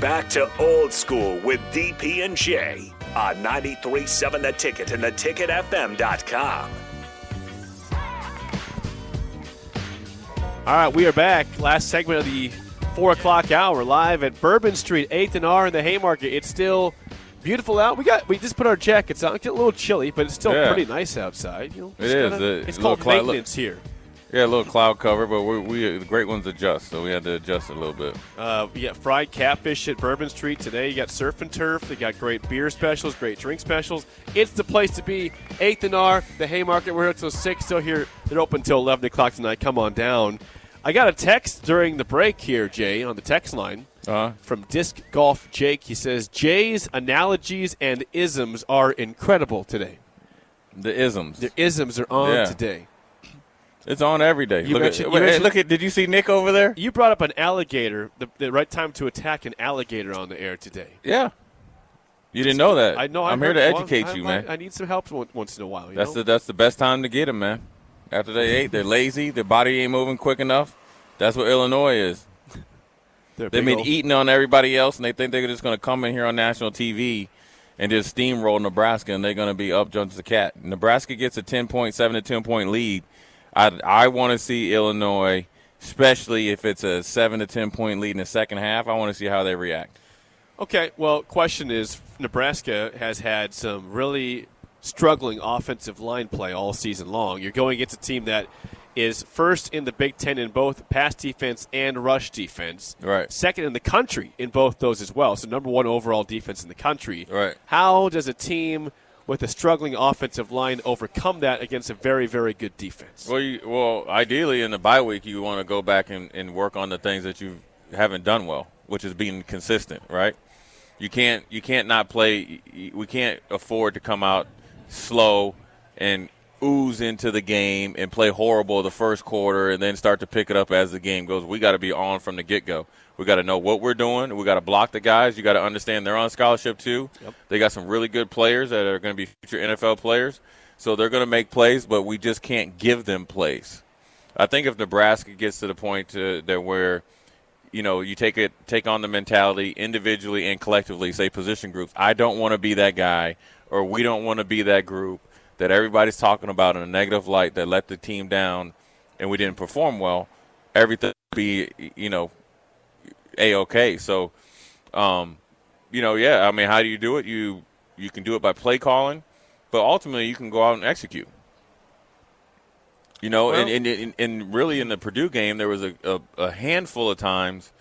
back to old school with DP and J on 93.7 The Ticket and theticketfm.com. All right, we are back. Last segment of the four o'clock hour, live at Bourbon Street, Eighth and R in the Haymarket. It's still beautiful out. We got we just put our jackets on. It's a little chilly, but it's still Yeah. pretty nice outside. You know, It Just is. gotta- The it's little called cloud- maintenance here. Yeah, a little cloud cover, but we, we the great ones adjust, so we had to adjust a little bit. Uh, we got fried catfish at Bourbon Street today. You got surf and turf. They got great beer specials, great drink specials. It's the place to be. Eighth and R, the Haymarket. We're here till six. Still here. They're open till eleven o'clock tonight. Come on down. I got a text during the break here, Jay, on the text line Uh, from Disc Golf Jake. He says Jay's analogies and isms are incredible today. the isms. The isms are on Yeah. today. It's on every day. You look at, you mentioned- look at. Did you see Nick over there? You brought up an alligator. The, the right time to attack an alligator on the air today. Yeah. You didn't know that. I know. I I'm here to well, educate I- you, man. I need some help once in a while. You That's know? the that's the best time to get them, man. After they ate, they're lazy. Their body ain't moving quick enough. That's what Illinois is. They've been old- eating on everybody else, and they think they're just going to come in here on national TV and just steamroll Nebraska, and they're going to be up jumps the cat. Nebraska gets a ten point, seven to ten point lead. I I want to see Illinois, especially if it's a seven to ten point lead in the second half. I want to see how they react. Okay, well, question is Nebraska has had some really struggling offensive line play all season long. You're going against a team that is first in the Big Ten in both pass defense and rush defense. Right. Second in the country in both those as well. So number one overall defense in the country. Right. How does a team with a struggling offensive line overcome that against a very, very good defense? Well, you, well, ideally in the bye week, you want to go back and, and work on the things that you haven't done well, which is being consistent, right? You can't you can't not play. We can't afford to come out slow and ooze into the game and play horrible the first quarter and then start to pick it up as the game goes. We got to be on from the get go. We got to know what we're doing. We got to block the guys. You got to understand they're on scholarship too. They got some really good players that are going to be future NFL players. So they're going to make plays, but we just can't give them plays. I think if Nebraska gets to the point to, that where you know you take it take on the mentality individually and collectively, say position groups. I don't want to be that guy, or we don't want to be that group that everybody's talking about in a negative light that let the team down and we didn't perform well. Everything would be you know a okay. So, um, you know, yeah. I mean, how do you do it? You you can do it by play calling, but ultimately you can go out and execute. You know, Well- and, and, and, and really in the Purdue game, there was a, a, a handful of times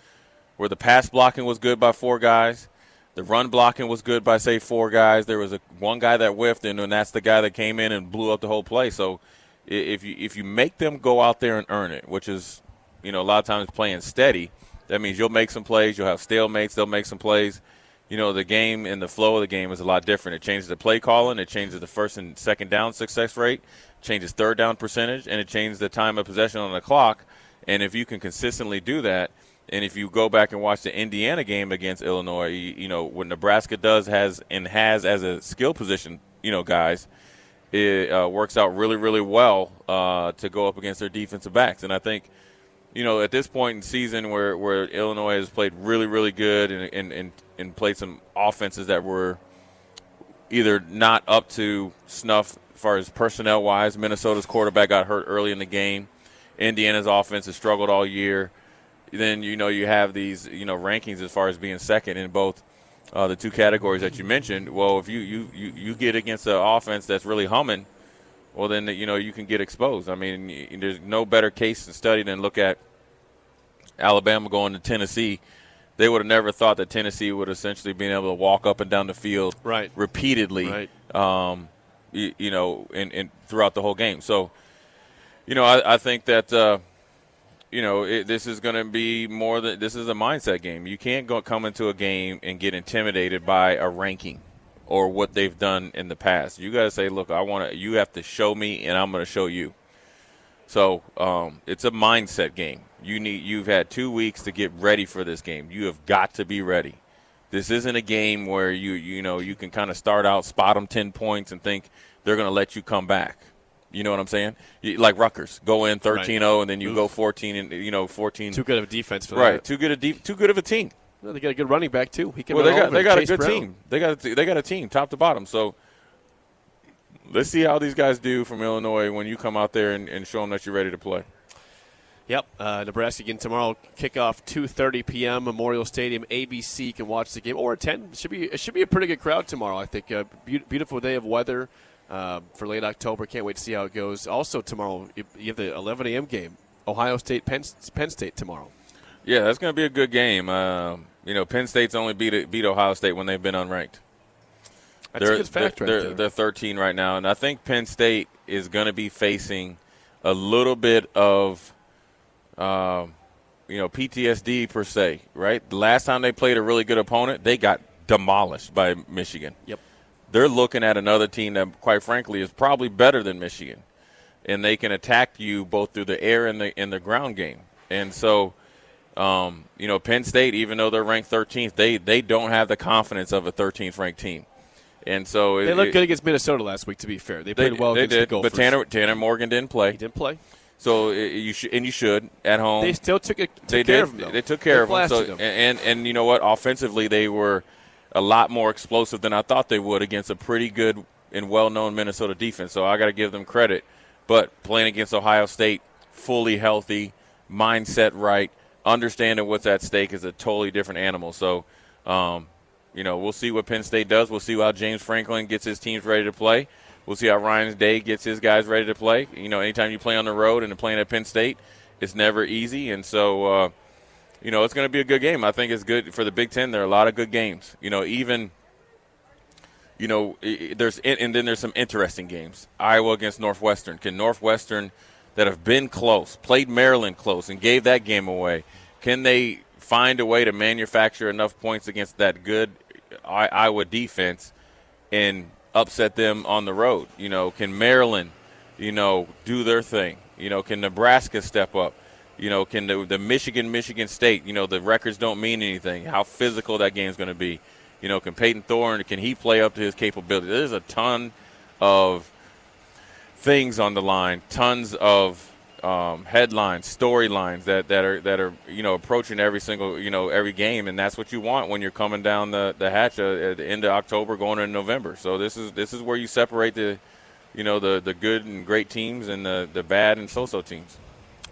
where the pass blocking was good by four guys, the run blocking was good by say four guys. There was a one guy that whiffed, and, and that's the guy that came in and blew up the whole play. So if you if you make them go out there and earn it, which is you know a lot of times playing steady, that means you'll make some plays. You'll have stalemates. They'll make some plays. You know the game and the flow of the game is a lot different. It changes the play calling. It changes the first and second down success rate. Changes third down percentage, and it changes the time of possession on the clock. And if you can consistently do that, and if you go back and watch the Indiana game against Illinois, you, you know what Nebraska does has and has as a skill position, you know, guys, it uh, works out really, really well uh, to go up against their defensive backs. And I think, you know, at this point in season where, where Illinois has played really, really good and, and, and, and played some offenses that were either not up to snuff as far as personnel wise. Minnesota's quarterback got hurt early in the game. Indiana's offense has struggled all year. Then you know you have these you know rankings as far as being second in both uh, the two categories that you mentioned. Well, if you you, you, you get against an offense that's really humming, well then you know you can get exposed. I mean, there's no better case to study than look at Alabama going to Tennessee. They would have never thought that Tennessee would essentially been able to walk up and down the field Right. repeatedly, Right. um, you, you know, in, in throughout the whole game. So, you know, I, I think that uh, you know it, this is going to be more than this is a mindset game. You can't go come into a game and get intimidated by a ranking or what they've done in the past. You got to say, look, I want to. You have to show me, and I'm going to show you. So um, it's a mindset game. You need. You've had two weeks to get ready for this game. You have got to be ready. This isn't a game where you you know you can kind of start out, spot them ten points, and think they're going to let you come back. You know what I'm saying? You, like Rutgers, go in 13-0, and then you Oof. go 14 and you know 14. Too good of a defense for right, that. too good a deep, too good of a team. Well, they got a good running back too. He can well, they got they got a good Brown. team. They got a, they got a team top to bottom. So let's see how these guys do from Illinois when you come out there and, and show them that you're ready to play. Yep, uh, Nebraska again tomorrow. Kickoff 2:30 p.m. Memorial Stadium. ABC can watch the game or attend. Should be it should be a pretty good crowd tomorrow. I think uh, be- beautiful day of weather uh, for late October. Can't wait to see how it goes. Also tomorrow you you have the 11 a.m. game. Ohio State Penn, Penn State tomorrow. Yeah, that's going to be a good game. Um, you know, Penn State's only beat beat Ohio State when they've been unranked. That's they're, a good fact they're, right they're, there. they're 13 right now, and I think Penn State is going to be facing a little bit of, um, you know, PTSD per se. Right, the last time they played a really good opponent, they got demolished by Michigan. Yep. They're looking at another team that, quite frankly, is probably better than Michigan, and they can attack you both through the air and the in the ground game. And so, um, you know, Penn State, even though they're ranked 13th, they they don't have the confidence of a 13th ranked team. And so They it, looked it- good against Minnesota last week. To be fair, they they, played well they against did, the Gophers. but Tanner Tanner Morgan didn't play. he didn't play. So it, you should and you should at home. They still took, it, took they care did. of him. Though. They took care They of him. So blasted him. and and you know what? Offensively, they were a lot more explosive than I thought they would against a pretty good and well-known Minnesota defense. So I got to give them credit. But playing against Ohio State, fully healthy, mindset right, understanding what's at stake is a totally different animal. So. Um, you know, we'll see what Penn State does. We'll see how James Franklin gets his teams ready to play. We'll see how Ryan Day gets his guys ready to play. You know, anytime you play on the road and playing at Penn State, it's never easy. And so, uh, you know, it's going to be a good game. I think it's good for the Big Ten. There are a lot of good games. You know, even, you know, there's and then there's some interesting games. Iowa against Northwestern. Can Northwestern, that have been close, played Maryland close, and gave that game away, can they find a way to manufacture enough points against that good Iowa defense and upset them on the road? You know, can Maryland, you know, do their thing? You know, can Nebraska step up? You know, can the, the Michigan, Michigan State, you know, the records don't mean anything. How physical that game's going to be. You know, can Payton Thorne, can he play up to his capability? There's a ton of things on the line, tons of um, headlines, storylines that, that are that are you know approaching every single you know every game, and that's what you want when you're coming down the the hatch uh, at the end of October, going into November. So this is this is where you separate the you know the the good and great teams and the the bad and so-so teams.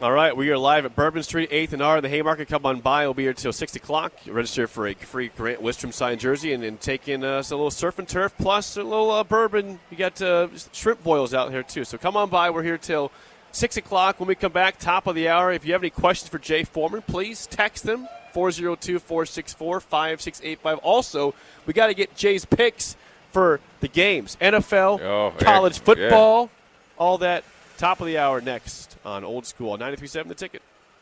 All right, we are live at Bourbon Street, 8th and R the Haymarket. Come on by. We'll be here until 6 o'clock. Register for a free Grant Wistrom signed jersey and then take in uh, a little surf and turf plus a little uh, bourbon. You got uh, shrimp boils out here, too. So come on by. We're here till 6 o'clock. When we come back, top of the hour, if you have any questions for Jay Foreman, please text them 402 464 5685. Also, we got to get Jay's picks for the games NFL, Oh, yeah. college Yeah. football, all that. Top of the hour next on Old School on 93.7 The Ticket.